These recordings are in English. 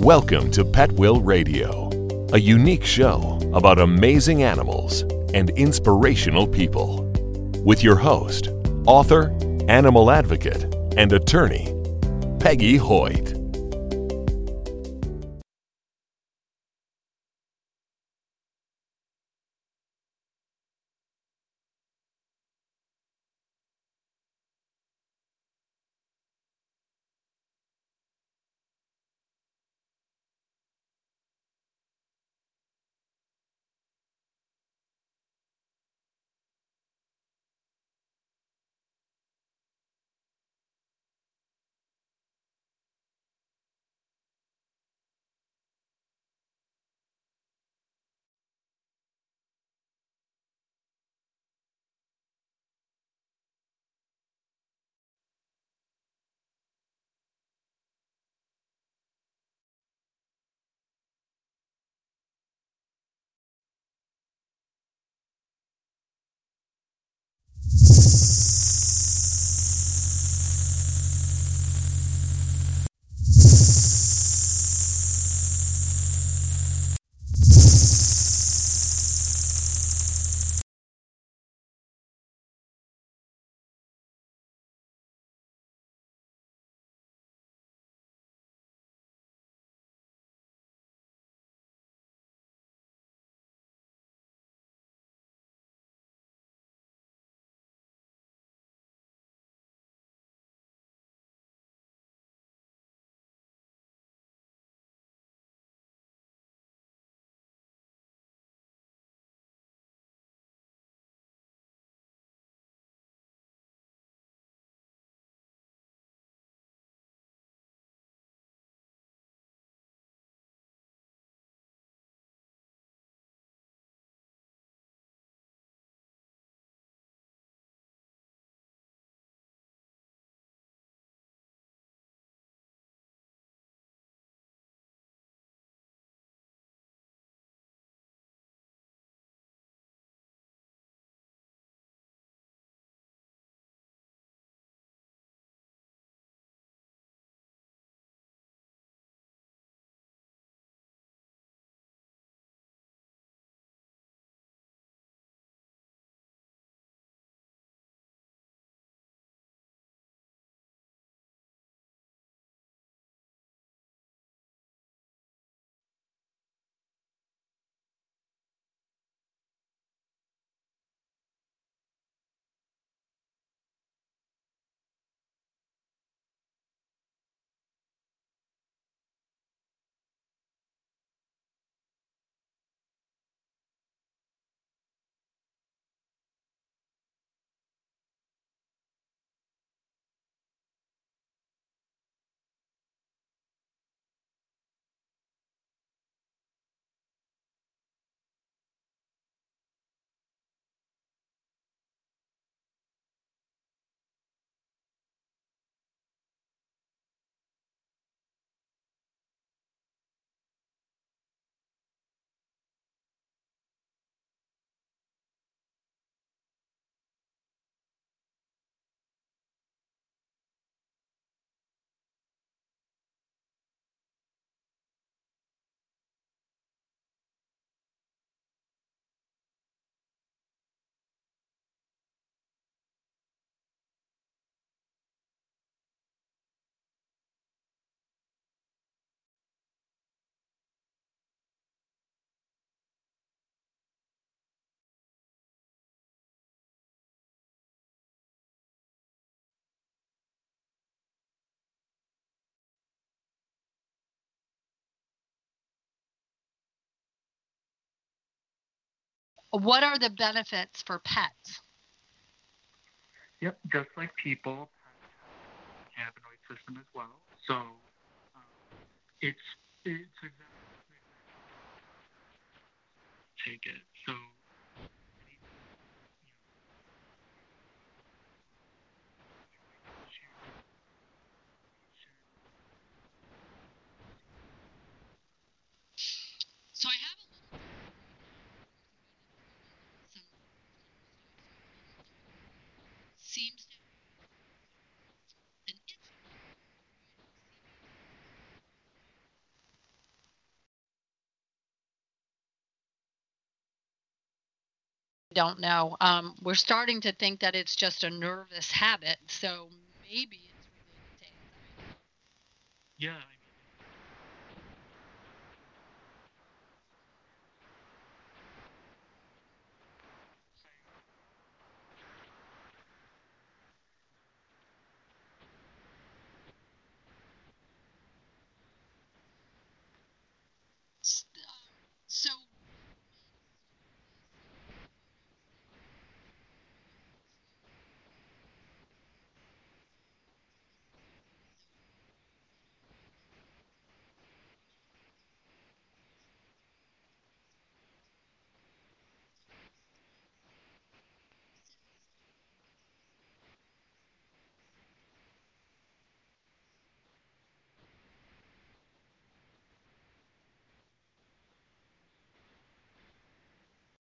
Welcome to Pet Will Radio, a unique show about amazing animals and inspirational people. With your host, author, animal advocate, and attorney, Peggy Hoyt. What are the benefits for pets? Yep, just like people, pets have endocannabinoid system as well. So um, it's it's exactly take it. So So I have a little some seems to an itch. Don't know. Um, we're starting to think that it's just a nervous habit, so maybe it's related to anxiety. Yeah.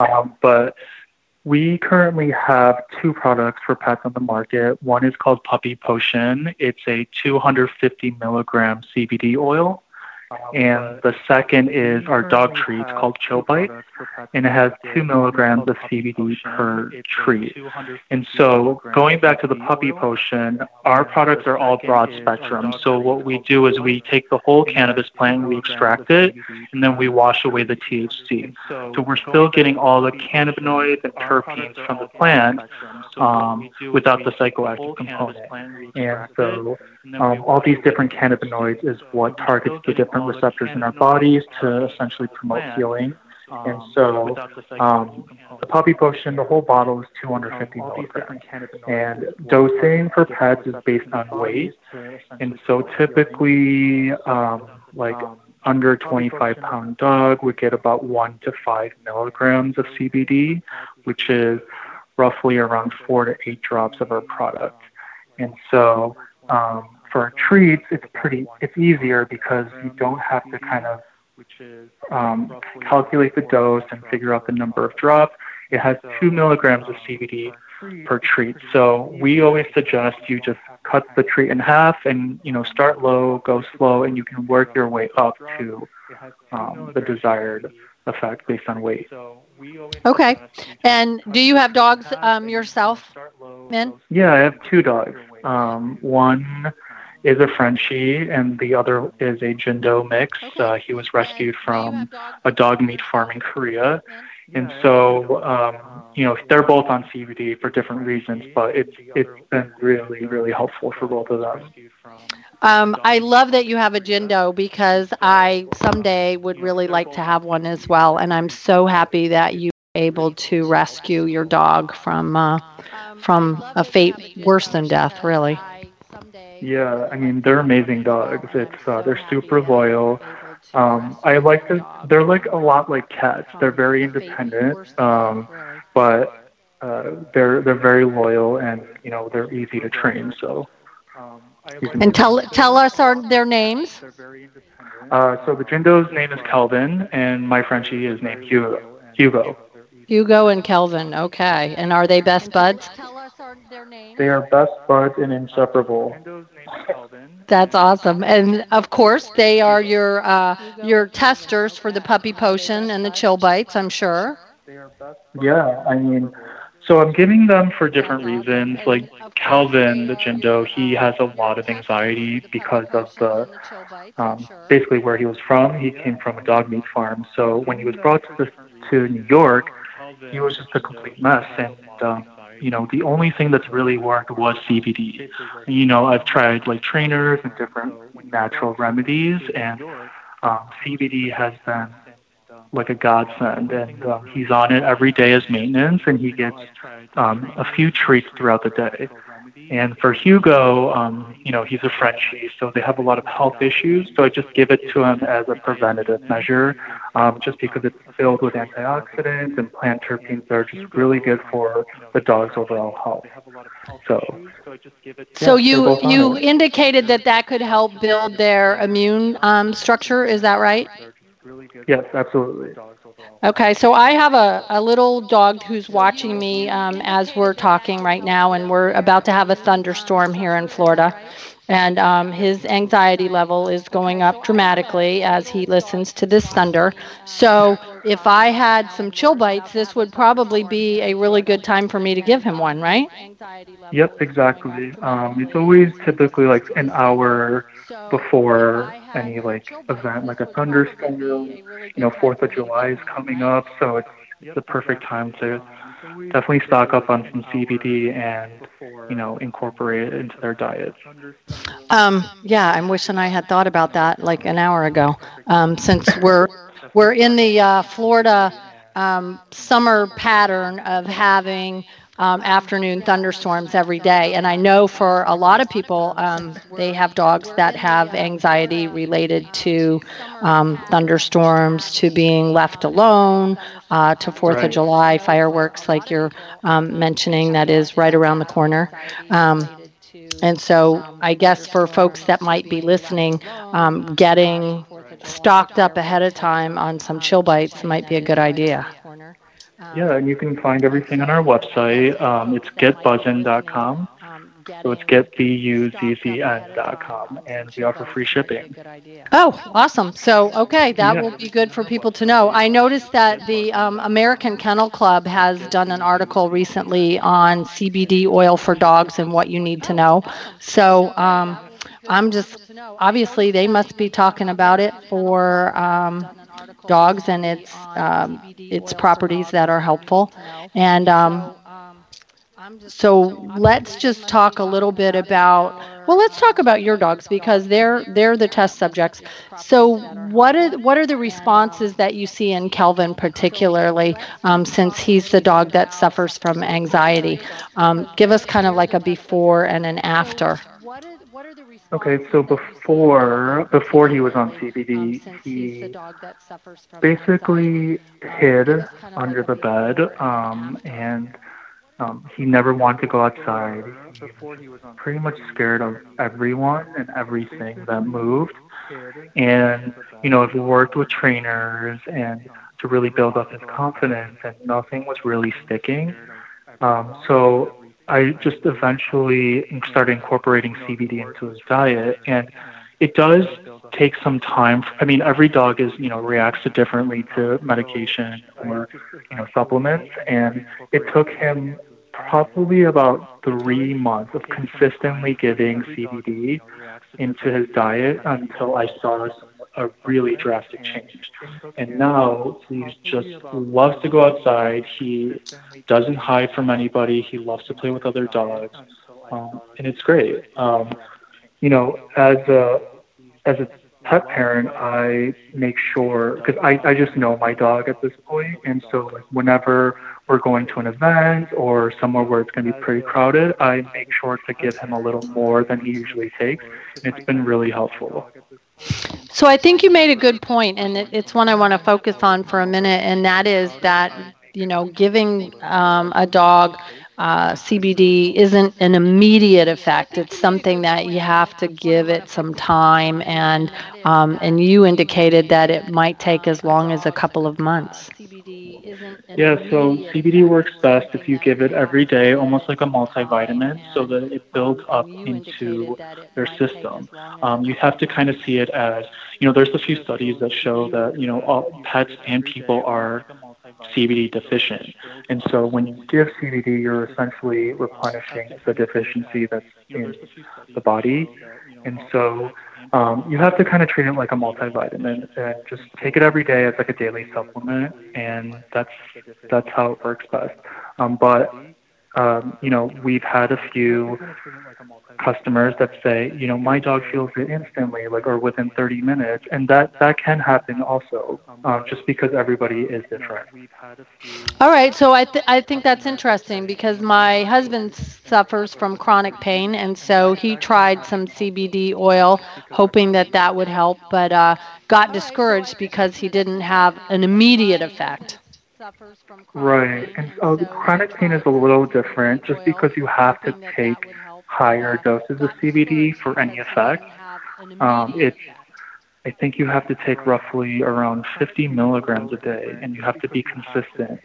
Um, but we currently have two products for pets on the market. One is called Puppy Potion. It's a 250 milligram CBD oil. And the second is our dog treat called Chill Bite, and it has two milligrams of CBD per treat. And so, going back to the puppy potion, our products are all broad spectrum. So, what we do is we take the whole cannabis plant, we extract it, and then we wash away the THC. So, we're still getting all the cannabinoids and terpenes from the plant um, without the psychoactive component. And so, um, all these different cannabinoids is what targets the different receptors in our bodies to essentially promote healing. And so, um, the puppy potion, the whole bottle is 250 milligrams. And dosing for pets is based on weight. And so, typically, um, like under 25 pound dog would get about one to five milligrams of CBD, which is roughly around four to eight drops of our product. And so, um, for treats, it's pretty, it's easier because you don't have to kind of um, calculate the dose and figure out the number of drops. It has two milligrams of CBD per treat. So we always suggest you just cut the treat in half and you know start low, go slow, and you can work your way up to um, the desired effect based on weight. Okay. And do you have dogs um, yourself, Min? Yeah, I have two dogs. Um, one is a Frenchie, and the other is a Jindo mix. Uh, he was rescued from a dog meat farm in Korea. And so, um, you know, they're both on CBD for different reasons, but it's it's been really, really helpful for both of them. Um, I love that you have a Jindo because I someday would really like to have one as well. And I'm so happy that you were able to rescue your dog from uh, from a fate worse than death, really. Yeah, I mean they're amazing dogs. It's uh, they're super loyal. Um, I like to. They're like a lot like cats. They're very independent, um, but uh, they're they're very loyal and you know they're easy to train. So. Um, And tell tell us our, their names. Uh, so the Jindo's name is Kelvin, and my Frenchie is named Hugo. Hugo. Hugo and Kelvin. Okay. And are they best buds? They are best buds and inseparable. That's awesome. And of course, they are your uh, your testers for the puppy potion and the chill bites. I'm sure. Yeah, I mean, so I'm giving them for different reasons. Like Calvin, the Jindo, he has a lot of anxiety because of the um, basically where he was from. He came from a dog meat farm. So when he was brought to the, to New York, he was just a complete mess. And um, you know, the only thing that's really worked was CBD. You know, I've tried like trainers and different natural remedies, and um, CBD has been like a godsend, and um, he's on it every day as maintenance, and he gets um, a few treats throughout the day. And for Hugo, um, you know, he's a Frenchie, so they have a lot of health issues. So I just give it to him as a preventative measure, um, just because it's filled with antioxidants and plant terpenes that are just really good for the dog's overall health. So, So yeah, you they're both on you indicated that that could help build their immune um, structure. Is that right? Yes, absolutely. Okay, so I have a, a little dog who's watching me um, as we're talking right now, and we're about to have a thunderstorm here in Florida. And um, his anxiety level is going up dramatically as he listens to this thunder. So, if I had some chill bites, this would probably be a really good time for me to give him one, right? Yep, exactly. Um, it's always typically like an hour before any like event, like a thunderstorm. You know, Fourth of July is coming up, so it's the perfect time to definitely stock up on some CBD and you know incorporate it into their diet. Um, yeah, I'm wishing I had thought about that like an hour ago. Um, since we're we're in the uh, Florida um, summer pattern of having um, afternoon thunderstorms every day. And I know for a lot of people, um, they have dogs that have anxiety related to um, thunderstorms, to being left alone, uh, to Fourth right. of July fireworks, like you're um, mentioning, that is right around the corner. Um, and so, I guess for folks that might be listening, um, getting stocked up ahead of time on some chill bites might be a good idea. Yeah, and you can find everything on our website. Um, it's getbuzzn.com. So it's getbuzzn.com, and we offer free shipping. Oh, awesome! So okay, that yeah. will be good for people to know. I noticed that the um, American Kennel Club has done an article recently on CBD oil for dogs and what you need to know. So um, I'm just obviously they must be talking about it for um, dogs and its um, its properties that are helpful. And um, so let's just talk a little bit about well let's talk about your dogs because they're they're the test subjects. so what are what are the responses that you see in kelvin particularly um, since he's the dog that suffers from anxiety? um, give us kind of like a before and an after Okay, so before before he was on CBD, he basically hid under the bed, um, and um, he never wanted to go outside. He was pretty much scared of everyone and everything that moved. And you know, I've worked with trainers and to really build up his confidence, and nothing was really sticking. Um, so I just eventually started incorporating CBD into his diet, and it does take some time. I mean, every dog is you know reacts differently to medication or you know supplements, and it took him probably about three months of consistently giving CBD into his diet until I saw a really drastic change. And now he just loves to go outside. He doesn't hide from anybody. He loves to play with other dogs, um, and it's great. Um, you know, as a as a pet parent, I make sure because I, I just know my dog at this point, and so like whenever we're going to an event or somewhere where it's going to be pretty crowded, I make sure to give him a little more than he usually takes, and it's been really helpful. So I think you made a good point, and it, it's one I want to focus on for a minute, and that is that you know giving um, a dog uh, CBD isn't an immediate effect. It's something that you have to give it some time, and um, and you indicated that it might take as long as a couple of months. Yeah, so CBD works best if you give it every day, almost like a multivitamin, so that it builds up into their system. Um, you have to kind of see it as, you know, there's a few studies that show that, you know, all pets and people are CBD deficient. And so when you give CBD, you're essentially replenishing the deficiency that's in the body. And so um, you have to kind of treat it like a multivitamin and just take it every day as like a daily supplement, and that's that's how it works best. Um, but um, you know, we've had a few customers that say, you know, my dog feels it instantly, like or within 30 minutes, and that that can happen also, um, just because everybody is different. All right, so I th- I think that's interesting because my husband suffers from chronic pain, and so he tried some CBD oil, hoping that that would help, but uh, got discouraged because he didn't have an immediate effect suffers from right. And so the chronic pain is a little different just because you have to take higher doses of CBD for any effect. Um, it's I think you have to take roughly around 50 milligrams a day, and you have to be consistent.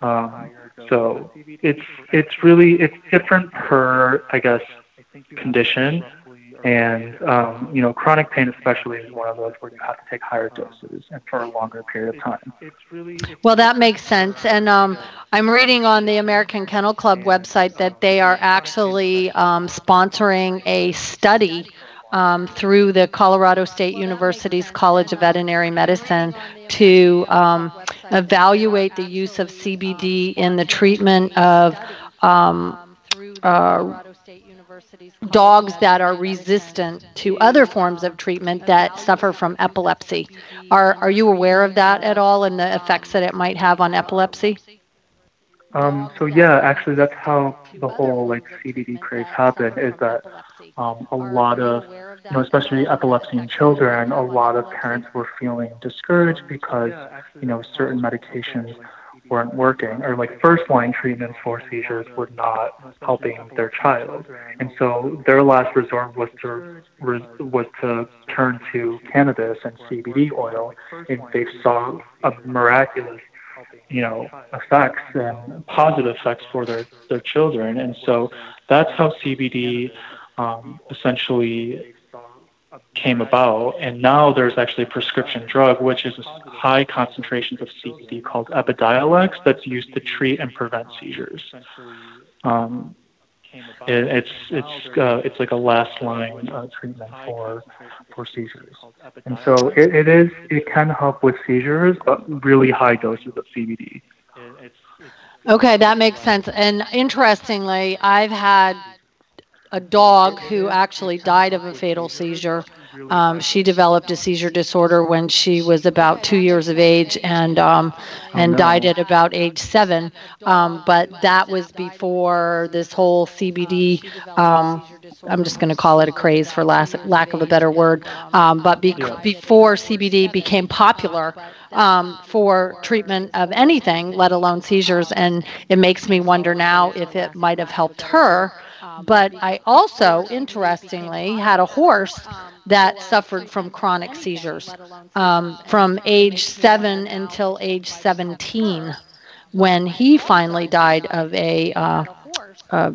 Um, so it's it's really it's different per I guess condition, And um, you know, chronic pain especially is one of those where you have to take higher doses and for a longer period of time. Well, that makes sense. And um, I'm reading on the American Kennel Club website that they are actually um, sponsoring a study. Um, through the Colorado State University's College of Veterinary Medicine to um, evaluate the use of CBD in the treatment of um, uh, dogs that are resistant to other forms of treatment that suffer from epilepsy. Are are you aware of that at all and the effects that it might have on epilepsy? Um, so yeah, actually, that's how the whole like CBD craze happened. Is that um, a lot of, you know, especially epilepsy in children, a lot of parents were feeling discouraged because, you know, certain medications weren't working or like first line treatments for seizures were not helping their child. And so their last resort was to was to turn to cannabis and CBD oil and they saw a miraculous you know effects and positive effects for their their children. And so that's how CBD um, essentially came about, and now there's actually a prescription drug, which is high concentrations of CBD called Epidiolex that's used to treat and prevent seizures. Um, it, it's it's uh, it's like a last line uh, treatment for for seizures, and so it, it is it can help with seizures, but really high doses of CBD. Okay, that makes sense. And interestingly, I've had a dog who actually died of a fatal seizure. Um, she developed a seizure disorder when she was about two years of age and um, and died at about age seven. Um, but that was before this whole CBD. Um, I'm just going to call it a craze for lack, lack of a better word. Um, but be- before CBD became popular um, for treatment of anything, let alone seizures, and it makes me wonder now if it might have helped her but I also, interestingly, had a horse that suffered from chronic seizures um, from age seven until age 17 when he finally died of a. Uh, a,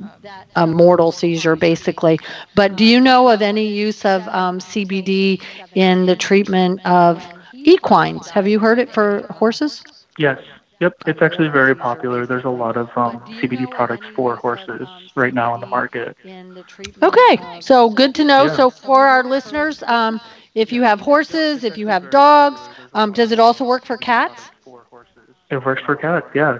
a, mortal seizure, basically. But do you know of any use of um, CBD in the treatment of equines? Have you heard it for horses? Yes. Yep, it's actually very popular. There's a lot of um, CBD products for horses right now in the market. Okay, so good to know. Yeah. So for our listeners, um, if you have horses, if you have dogs, um, does it also work for cats? It works for cats, yeah.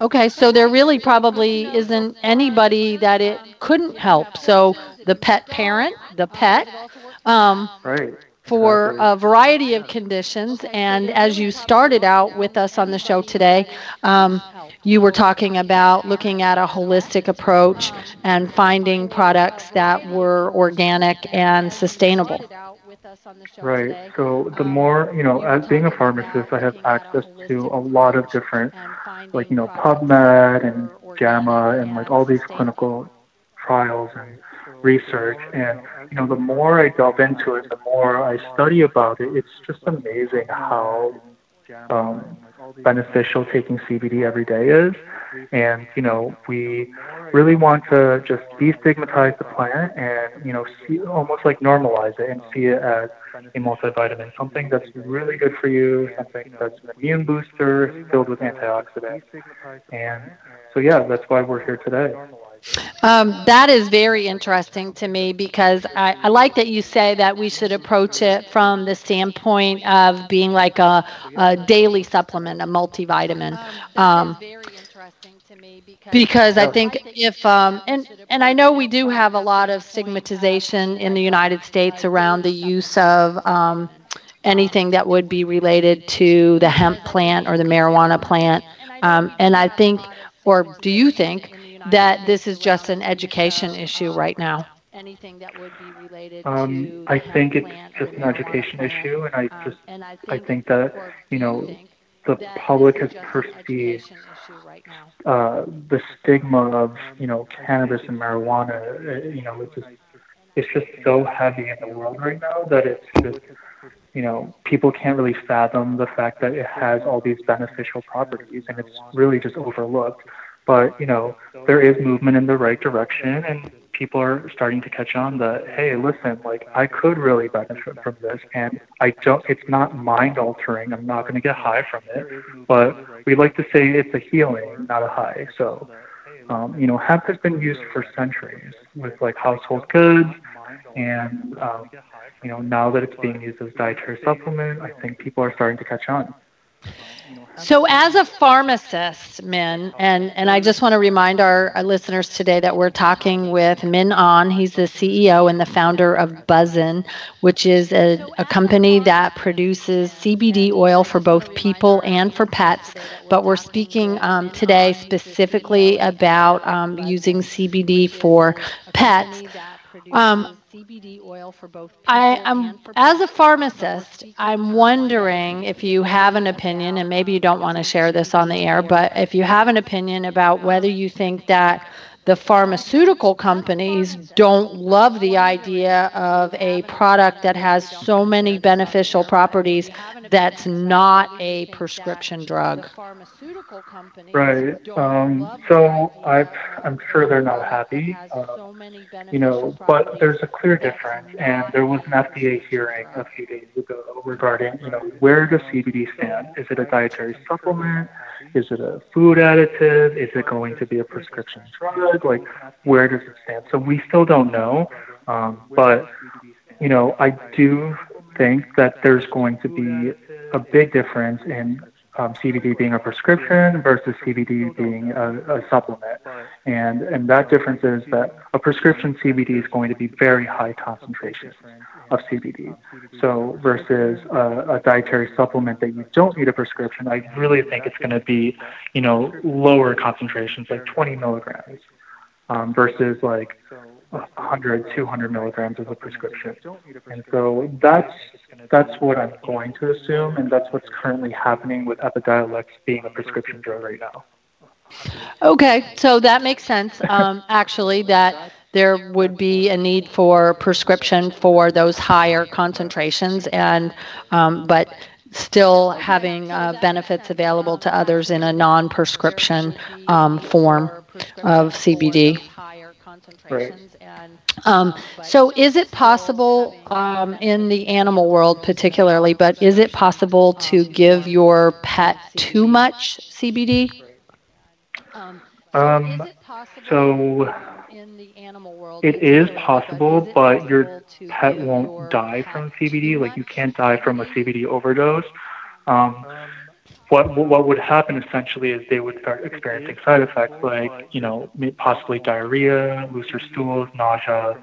Okay, so there really probably isn't anybody that it couldn't help. So the pet parent, the pet. Um, right for a variety of conditions. And as you started out with us on the show today, um, you were talking about looking at a holistic approach and finding products that were organic and sustainable. Right. So the more, you know, as being a pharmacist, I have access to a lot of different, like, you know, PubMed and JAMA and like all these clinical trials and research. And, you know, the more I delve into it, the more I study about it, it's just amazing how um, beneficial taking CBD every day is. And, you know, we really want to just destigmatize the plant and, you know, see, almost like normalize it and see it as a multivitamin, something that's really good for you, something that's an immune booster, filled with antioxidants. And so, yeah, that's why we're here today. Um, that is very interesting to me because I, I, like that you say that we should approach it from the standpoint of being like a, a daily supplement, a multivitamin. Um, because I think if um, and and I know we do have a lot of stigmatization in the United States around the use of um, anything that would be related to the hemp plant or the marijuana plant, um, and I think, or do you think? That this is just an education issue right now? Anything that would be related um, I think it's just an education issue, and I um, just and I, think, I think that you know the public has perceived uh, the stigma of you know cannabis and marijuana. Uh, you know, it's just it's just so heavy in the world right now that it's just you know people can't really fathom the fact that it has all these beneficial properties, and it's really just overlooked but you know there is movement in the right direction and people are starting to catch on that hey, listen, like I could really benefit from this, and I don't. It's not mind altering. I'm not going to get high from it, but we like to say it's a healing, not a high. So. Um, you know, hemp has been used for centuries with like household goods, and um, you know, now that it's being used as dietary supplement, I think people are starting to catch on. So, as a pharmacist, Min, and, and I just want to remind our, our, listeners today that we're talking with Min On. He's the CEO and the founder of Buzzn, which is a, a company that produces CBD oil for both people and for pets. But we're speaking um, today specifically about um, using CBD for pets. Um, CBD oil for both. I am as a pharmacist, I'm wondering if you have an opinion, and maybe you don't want to share this on the air, but if you have an opinion about whether you think that the pharmaceutical companies don't love the idea of a product that has so many beneficial properties that's not a prescription drug. Right. Um, so i am sure they're not happy, uh, you know, but there's a clear difference, and there was an FDA hearing a few days ago regarding, you know, where does CBD stand? Is it a dietary supplement? Is it a food additive? Is it going to be a prescription drug? Like, where does it stand? So we still don't know, um, but you know, I do think that there's going to be a big difference in um, CBD being a prescription versus CBD being a, a, supplement. And, and that difference is that a prescription CBD is going to be very high concentration of CBD. So versus a, a dietary supplement that you don't need a prescription, I really think it's going to be, you know, lower concentrations, like 20 milligrams, um, versus like 100, 200 milligrams of a prescription. And so that's that's what I'm going to assume, and that's what's currently happening with Epidiolex being a prescription drug right now. Okay, so that makes sense. Um, actually, that there would be a need for prescription for those higher concentrations, and um, but still having uh, benefits available to others in a non-prescription um, form of CBD. Right. Um, so, is it possible um, in the animal world, particularly, but is it possible to give your pet too much CBD? Um, so, it is possible, but your pet won't die from CBD. Like, you can't die from a CBD overdose. Um, what what would happen essentially is they would start experiencing side effects like you know possibly diarrhea, looser stools, nausea,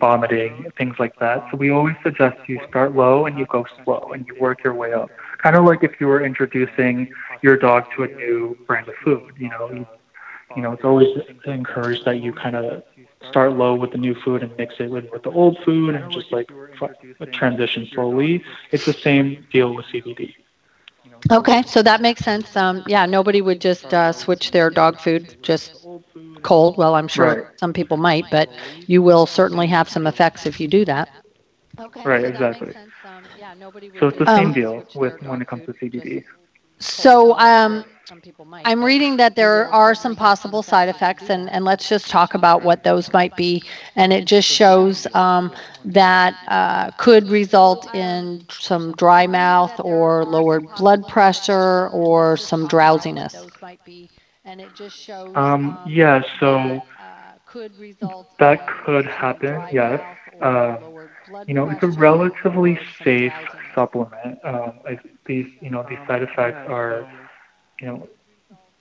vomiting, things like that. So we always suggest you start low and you go slow and you work your way up. Kind of like if you were introducing your dog to a new brand of food. You know, you, you know it's always encouraged that you kind of start low with the new food and mix it with, with the old food and just like transition slowly. It's the same deal with CBD. Okay, so that makes sense. Um, yeah, nobody would just uh, switch their dog food just cold. Well, I'm sure right. some people might, but you will certainly have some effects if you do that. Okay, right, so exactly. Um, yeah, so it's the same um, deal with when it comes to CBD. So um, I'm reading that there are some possible side effects, and, and let's just talk about what those might be. And it just shows um, that uh, could result in some dry mouth or lowered blood pressure or some drowsiness. And it just shows um, yeah, so that could happen, yes. Uh, you know, it's a relatively safe supplement. Um, these, you know, these side effects are, you know,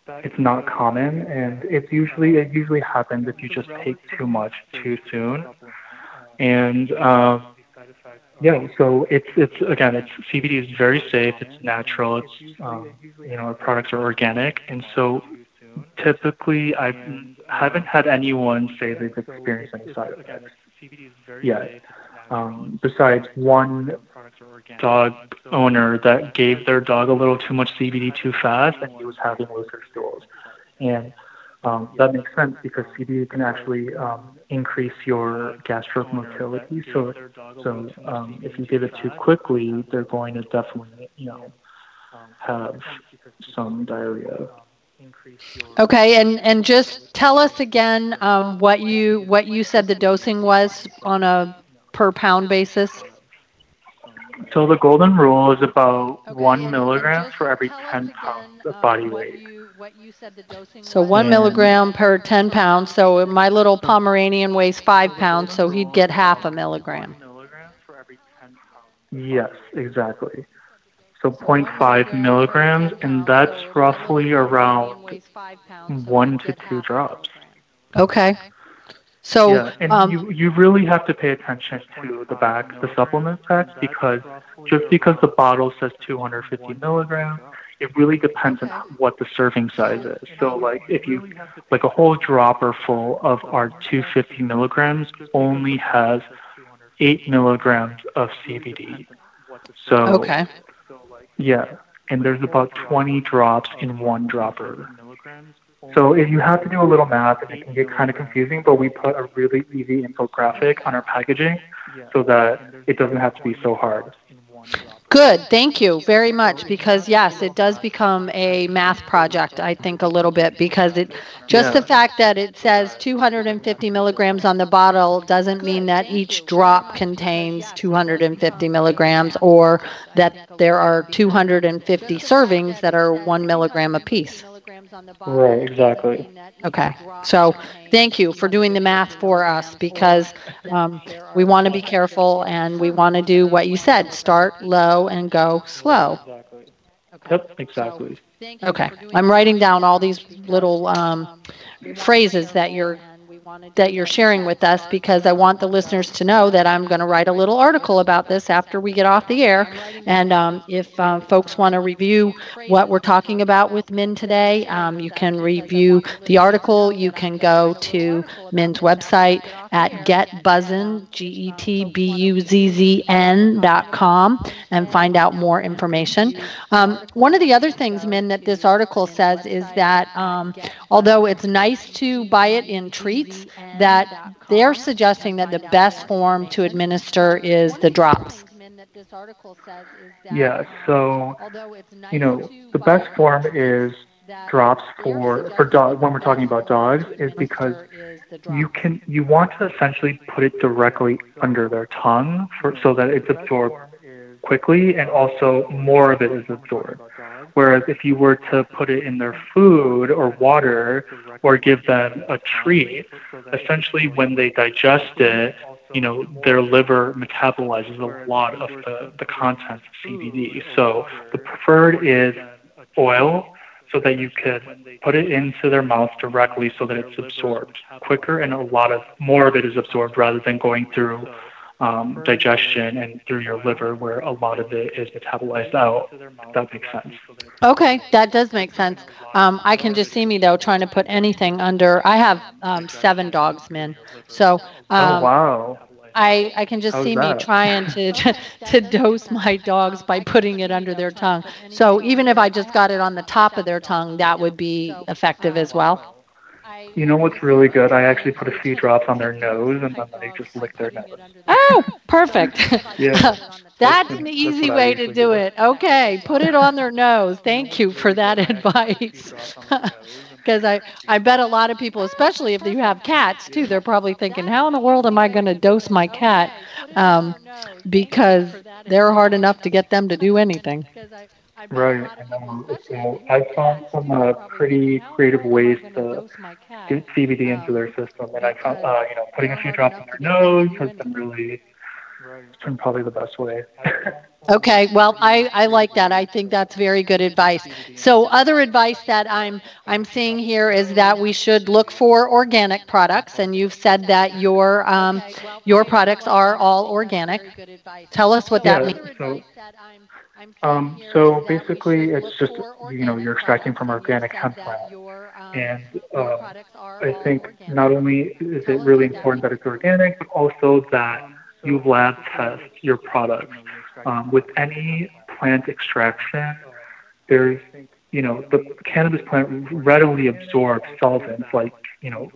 it's not common, and it's usually it usually happens if you just take too much too soon. And um, yeah, so it's it's again, it's CBD is very safe. It's natural. It's um, you know, our products are organic, and so typically I haven't had anyone say they've experienced any side effects yet. Um, besides one dog owner that gave their dog a little too much CBD too fast, and he was having looser stools. And um, that makes sense because CBD can actually um, increase your gastric motility. So, so um, if you give it too quickly, they're going to definitely, you know, have some diarrhea. Okay, and and just tell us again um, what you what you said the dosing was on a per pound basis. So the golden rule is about okay, one milligram for every 10 pounds of body weight. So one milligram per 10 pounds. So my little Pomeranian weighs five pounds, so he'd get half a milligram. Yes, exactly. So 0.5 milligrams, and that's roughly around one to two drops. Okay. So yeah, and um, you you really have to pay attention to the back, the supplement packs, because just because the bottle says 250 milligrams, it really depends on what the serving size is. So like if you like a whole dropper full of our 250 milligrams only has eight milligrams of CBD. So okay. Yeah, and there's about 20 drops in one dropper. So if you have to do a little math, it can get kind of confusing, but we put a really easy infographic on our packaging so that it doesn't have to be so hard. Good, thank you very much. Because yes, it does become a math project. I think a little bit because it just yeah. the fact that it says 250 milligrams on the bottle doesn't mean that each drop contains 250 milligrams or that there are 250 servings that are one milligram apiece. Right, exactly. Okay, so thank you for doing the math for us because um, we want to be careful and we want to do what you said start low and go slow. Yep, exactly. Okay, I'm writing down all these little um, phrases that you're that you're sharing with us because I want the listeners to know that I'm going to write a little article about this after we get off the air. And um, if uh, folks want to review what we're talking about with Min today, um, you can review the article. You can go to Min's website at getbuzzn, G-E-T-B-U-Z-Z-N dot com and find out more information. Um, one of the other things, Min, that this article says is that um, although it's nice to buy it in treats, that they're suggesting that the best form to administer is the drops. Yeah, so you know the best form is drops for for dog when we're talking about dogs is because you can you want to essentially put it directly under their tongue for so that it's absorbed quickly and also more of it is absorbed. Whereas if you were to put it in their food or water or give them a treat, essentially when they digest it, you know, their liver metabolizes a lot of the, the content of CBD. So the preferred is oil so that you could put it into their mouth directly so that it's absorbed quicker and a lot of more of it is absorbed rather than going through um, digestion and through your liver, where a lot of it is metabolized out. that makes sense. Okay, that does make sense. Um, I can just see me though trying to put anything under. I have um, seven dogs, Min. So. oh um, wow. I, I can just How's see that? me trying to, to to dose my dogs by putting it under their tongue. So even if I just got it on the top of their tongue, that would be effective as well. You know what's really good? I actually put a few drops on their nose and then they just lick their nose. Oh, perfect. yeah. That's an easy way to do it. Okay, put it on their nose. Thank you for that advice. Because I, I bet a lot of people, especially if you have cats too, they're probably thinking, how in the world am I going to dose my cat? Um, because they're hard enough to get them to do anything. Right. Um, so I found some uh, pretty creative ways to get CBD into their system, and I found, uh, you know, putting a few drops on their nose has been really, it's been probably the best way. Okay, well, I, I like that. I think that's very good advice. So, other advice that I'm I'm seeing here is that we should look for organic products, and you've said that your um, your products are all organic. Tell us what that yeah, means. So, um, so basically, it's just you know you're extracting from organic hemp plant, and um, I think not only is it really important that it's organic, but also that you lab test your products. Um, with any plant extraction, there's you know the cannabis plant readily absorbs solvents like you know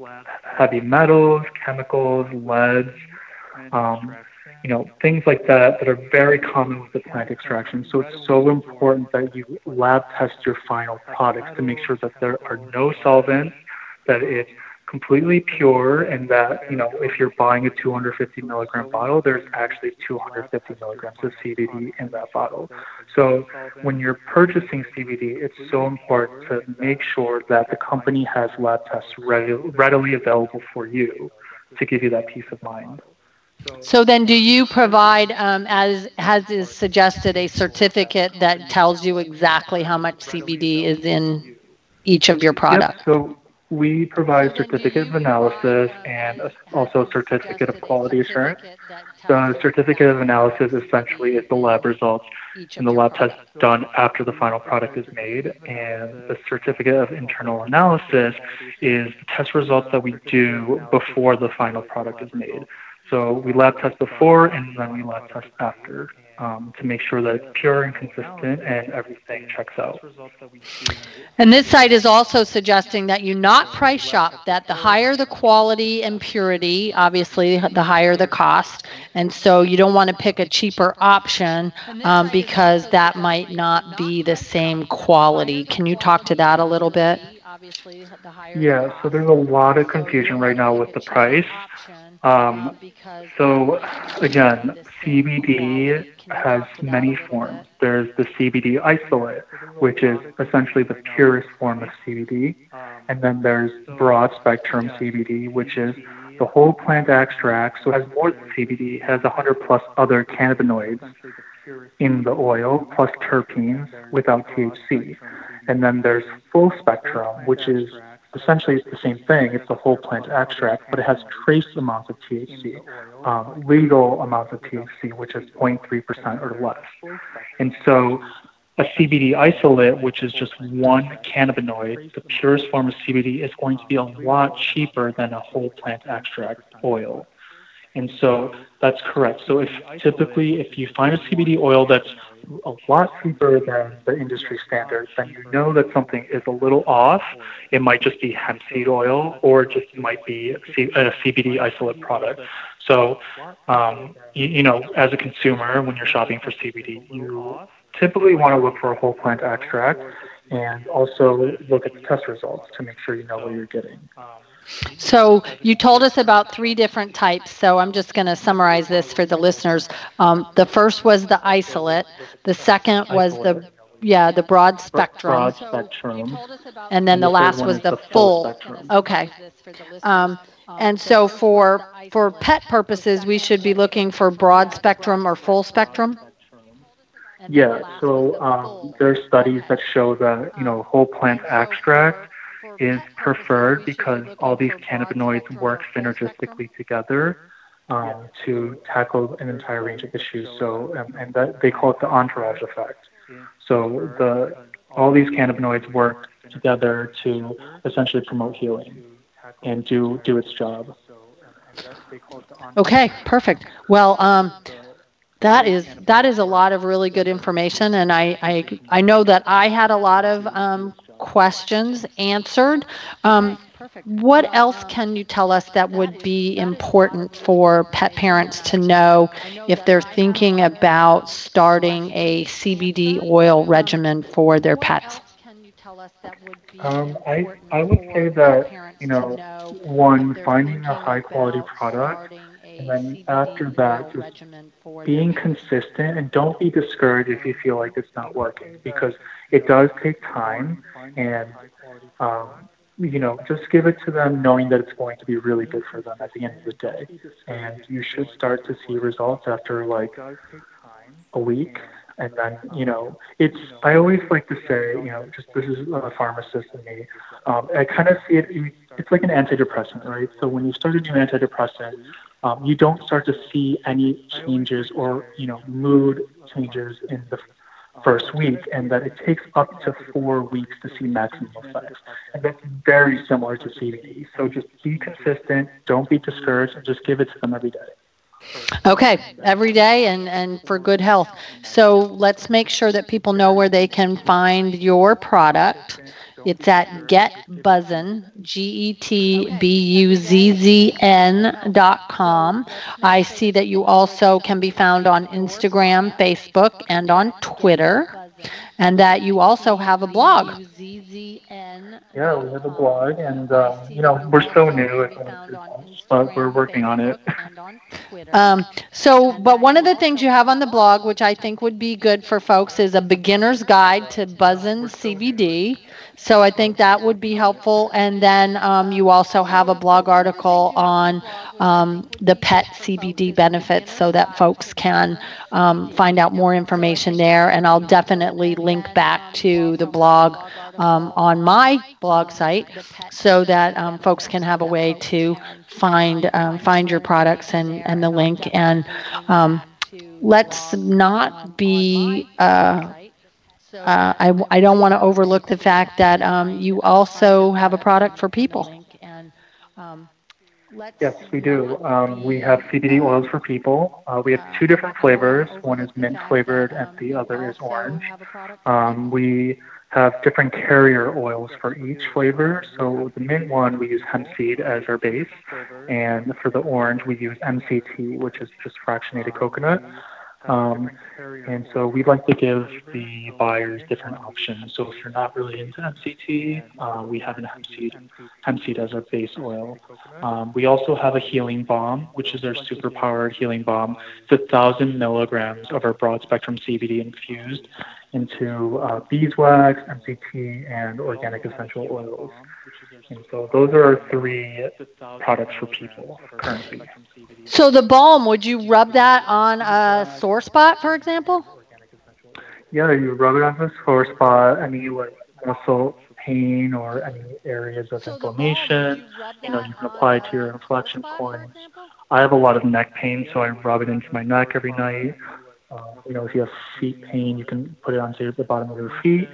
heavy metals, chemicals, leads. Um, you know, things like that that are very common with the plant extraction. So it's so important that you lab test your final products to make sure that there are no solvents, that it's completely pure, and that, you know, if you're buying a 250 milligram bottle, there's actually 250 milligrams of CBD in that bottle. So when you're purchasing CBD, it's so important to make sure that the company has lab tests readily available for you to give you that peace of mind. So then, do you provide, um, as has is suggested, a certificate that tells you exactly how much CBD is in each of your products? Yep. So we provide certificate of analysis and also certificate of quality assurance. The certificate of analysis essentially is the lab results and the lab test done after the final product is made. And the certificate of internal analysis is the test results that we do before the final product is made. So we lab test before and then we lab test after um, to make sure that it's pure and consistent and everything checks out. And this site is also suggesting that you not price shop, that the higher the quality and purity, obviously, the higher the cost. And so you don't want to pick a cheaper option um, because that might not be the same quality. Can you talk to that a little bit? Yeah, so there's a lot of confusion right now with the price. Um, so again, CBD has many forms. There's the CBD isolate, which is essentially the purest form of CBD. And then there's broad spectrum CBD, which is the whole plant extract. So it has more than CBD, has 100 plus other cannabinoids in the oil, plus terpenes without THC. And then there's full spectrum, which is essentially it's the same thing. It's the whole plant extract, but it has trace amounts of THC, um, legal amounts of THC, which is 0.3% or less. And so a CBD isolate, which is just one cannabinoid, the purest form of CBD, is going to be a lot cheaper than a whole plant extract oil. And so that's correct. So if typically if you find a CBD oil that's a lot cheaper than the industry standards, then you know that something is a little off. It might just be hemp seed oil, or it just might be a CBD isolate product. So, um, you, you know, as a consumer, when you're shopping for CBD, you typically want to look for a whole plant extract and also look at the test results to make sure you know what you're getting. So you told us about three different types. So I'm just going to summarize this for the listeners. Um, the first was the isolate. The second was the yeah the broad spectrum. Broad spectrum. And then the last was the full. Okay. Um, and so for for pet purposes, we should be looking for broad spectrum or full spectrum. Yeah. So um, there are studies that show that you know whole plant extract is preferred because all these cannabinoids work synergistically together um, to tackle an entire range of issues. So, um, and that they call it the entourage effect. So the all these cannabinoids work together to essentially promote healing and do do its job. Okay, perfect. Well, um, that is that is a lot of really good information, and I I, I know that I had a lot of um, questions answered. Um, what else can you tell us that would be important for pet parents to know if they're thinking about starting a CBD oil regimen for their pets? Um, I, I would say that, you know, one, finding a high quality product, and then after that, just being consistent and don't be discouraged if you feel like it's not working because it does take time and um, you know just give it to them knowing that it's going to be really good for them at the end of the day. And you should start to see results after like a week. and then you know it's i always like to say you know just this is a pharmacist in me. Um, i kind of see it it's like an antidepressant right? So when you start a new antidepressant um, you don't start to see any changes or you know mood changes in the first week, and that it takes up to four weeks to see maximum effects. And that's very similar to CBD. So just be consistent, don't be discouraged, and just give it to them every day. Okay, every day and, and for good health. So let's make sure that people know where they can find your product. It's at getbuzzn, G E T B U Z Z N dot com. I see that you also can be found on Instagram, Facebook, and on Twitter and that you also have a blog. Yeah, we have a blog, and um, you know we're so new, but we're working on it. um, so, but one of the things you have on the blog, which I think would be good for folks, is a beginner's guide to buzzing CBD. So I think that would be helpful. And then um, you also have a blog article on um, the pet CBD benefits so that folks can um, find out more information there. And I'll definitely link back to the blog um, on my blog site so that um, folks can have a way to find um, find your products and, and the link. And let's not be. Uh, uh, I, I don't want to overlook the fact that um, you also have a product for people. Yes, we do. Um, we have CBD oils for people. Uh, we have two different flavors. One is mint flavored, and the other is orange. Um, we have different carrier oils for each flavor. So the mint one, we use hemp seed as our base, and for the orange, we use MCT, which is just fractionated coconut. Um, and so we'd like to give the buyers different options. So if you're not really into MCT, uh, we have an hemp seed, hemp seed as our base oil. Um, we also have a healing balm, which is our super powered healing balm. It's a thousand milligrams of our broad spectrum CBD infused into uh, beeswax, MCT, and organic essential oils. And so those are our three products for people currently. So the balm, would you rub that on a sore spot, for example? Yeah, you rub it on a sore spot, any like muscle pain or any areas of inflammation. You know, you can apply it to your inflection points. I have a lot of neck pain, so I rub it into my neck every night. Uh, you know, if you have feet pain, you can put it onto the bottom of your feet.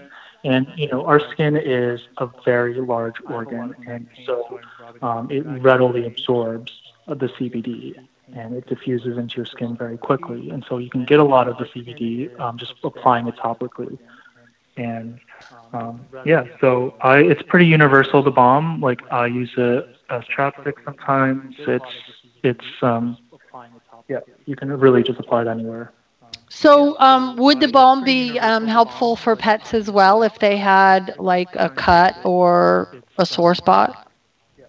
And you know, our skin is a very large organ, and so um, it readily absorbs the CBD and it diffuses into your skin very quickly. And so you can get a lot of the CBD um, just applying it topically. And um, yeah, so I it's pretty universal. The balm, like I use it as chapstick sometimes. It's it's um, yeah, you can really just apply it anywhere. So, um, would the balm be um, helpful for pets as well if they had like a cut or a sore spot? Yeah,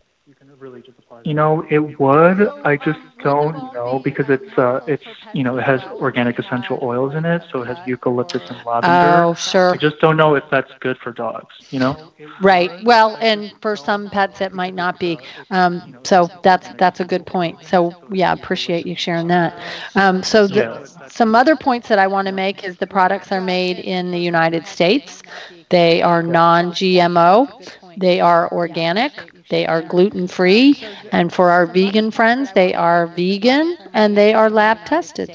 you know, it would. I just don't know because it's uh, it's you know, it has organic essential oils in it, so it has eucalyptus and lavender. Oh, sure. I just don't know if that's good for dogs. You know. Right. Well, and for some pets, it might not be. Um, so that's that's a good point. So yeah, appreciate you sharing that. Um, so the, yeah. some other points that I want to make is the products are made in the United States. They are non-GMO. They are organic. They are gluten free. And for our vegan friends, they are vegan and they are lab tested.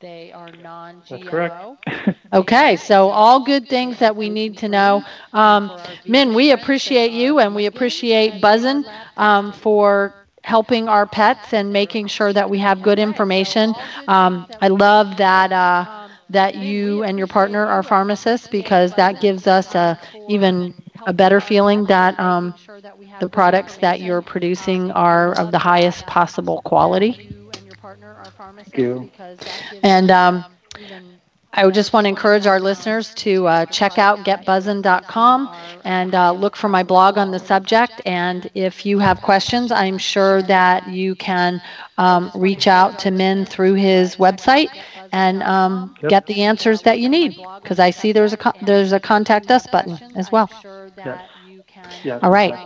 They are non GMO. okay, so all good things that we need to know. Um, Min, we appreciate you and we appreciate Buzzn um, for helping our pets and making sure that we have good information. Um, I love that. Uh, that you and your partner are pharmacists because that gives us a even a better feeling that um, the products that you're producing are of the highest possible quality. Thank you. And um, I would just want to encourage our listeners to uh, check out getbuzzn.com and uh, look for my blog on the subject. And if you have questions, I'm sure that you can um, reach out to Min through his website and um, yep. get the answers that you need. Because I see there's a con- there's a contact us button as well. Yes. All right.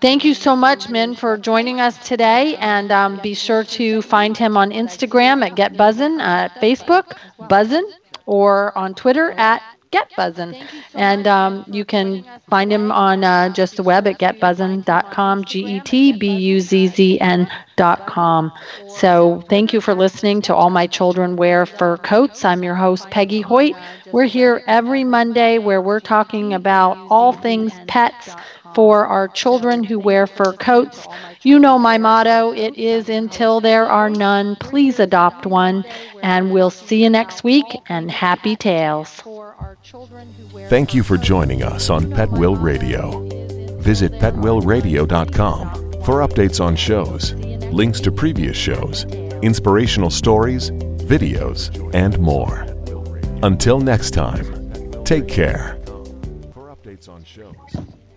Thank you so much, Min, for joining us today. And um, be sure to find him on Instagram at GetBuzzn, uh, Facebook, Buzzn, or on Twitter at Get Buzzn. And um, you can find him on uh, just the web at getbuzzn.com, G E T B U Z Z N.com. So thank you for listening to All My Children Wear Fur Coats. I'm your host, Peggy Hoyt. We're here every Monday where we're talking about all things pets for our children who wear fur coats. You know my motto it is until there are none, please adopt one. And we'll see you next week and happy tales. Thank you for joining us on Pet Will Radio. Visit petwillradio.com for updates on shows, links to previous shows, inspirational stories, videos, and more. Until next time, take care.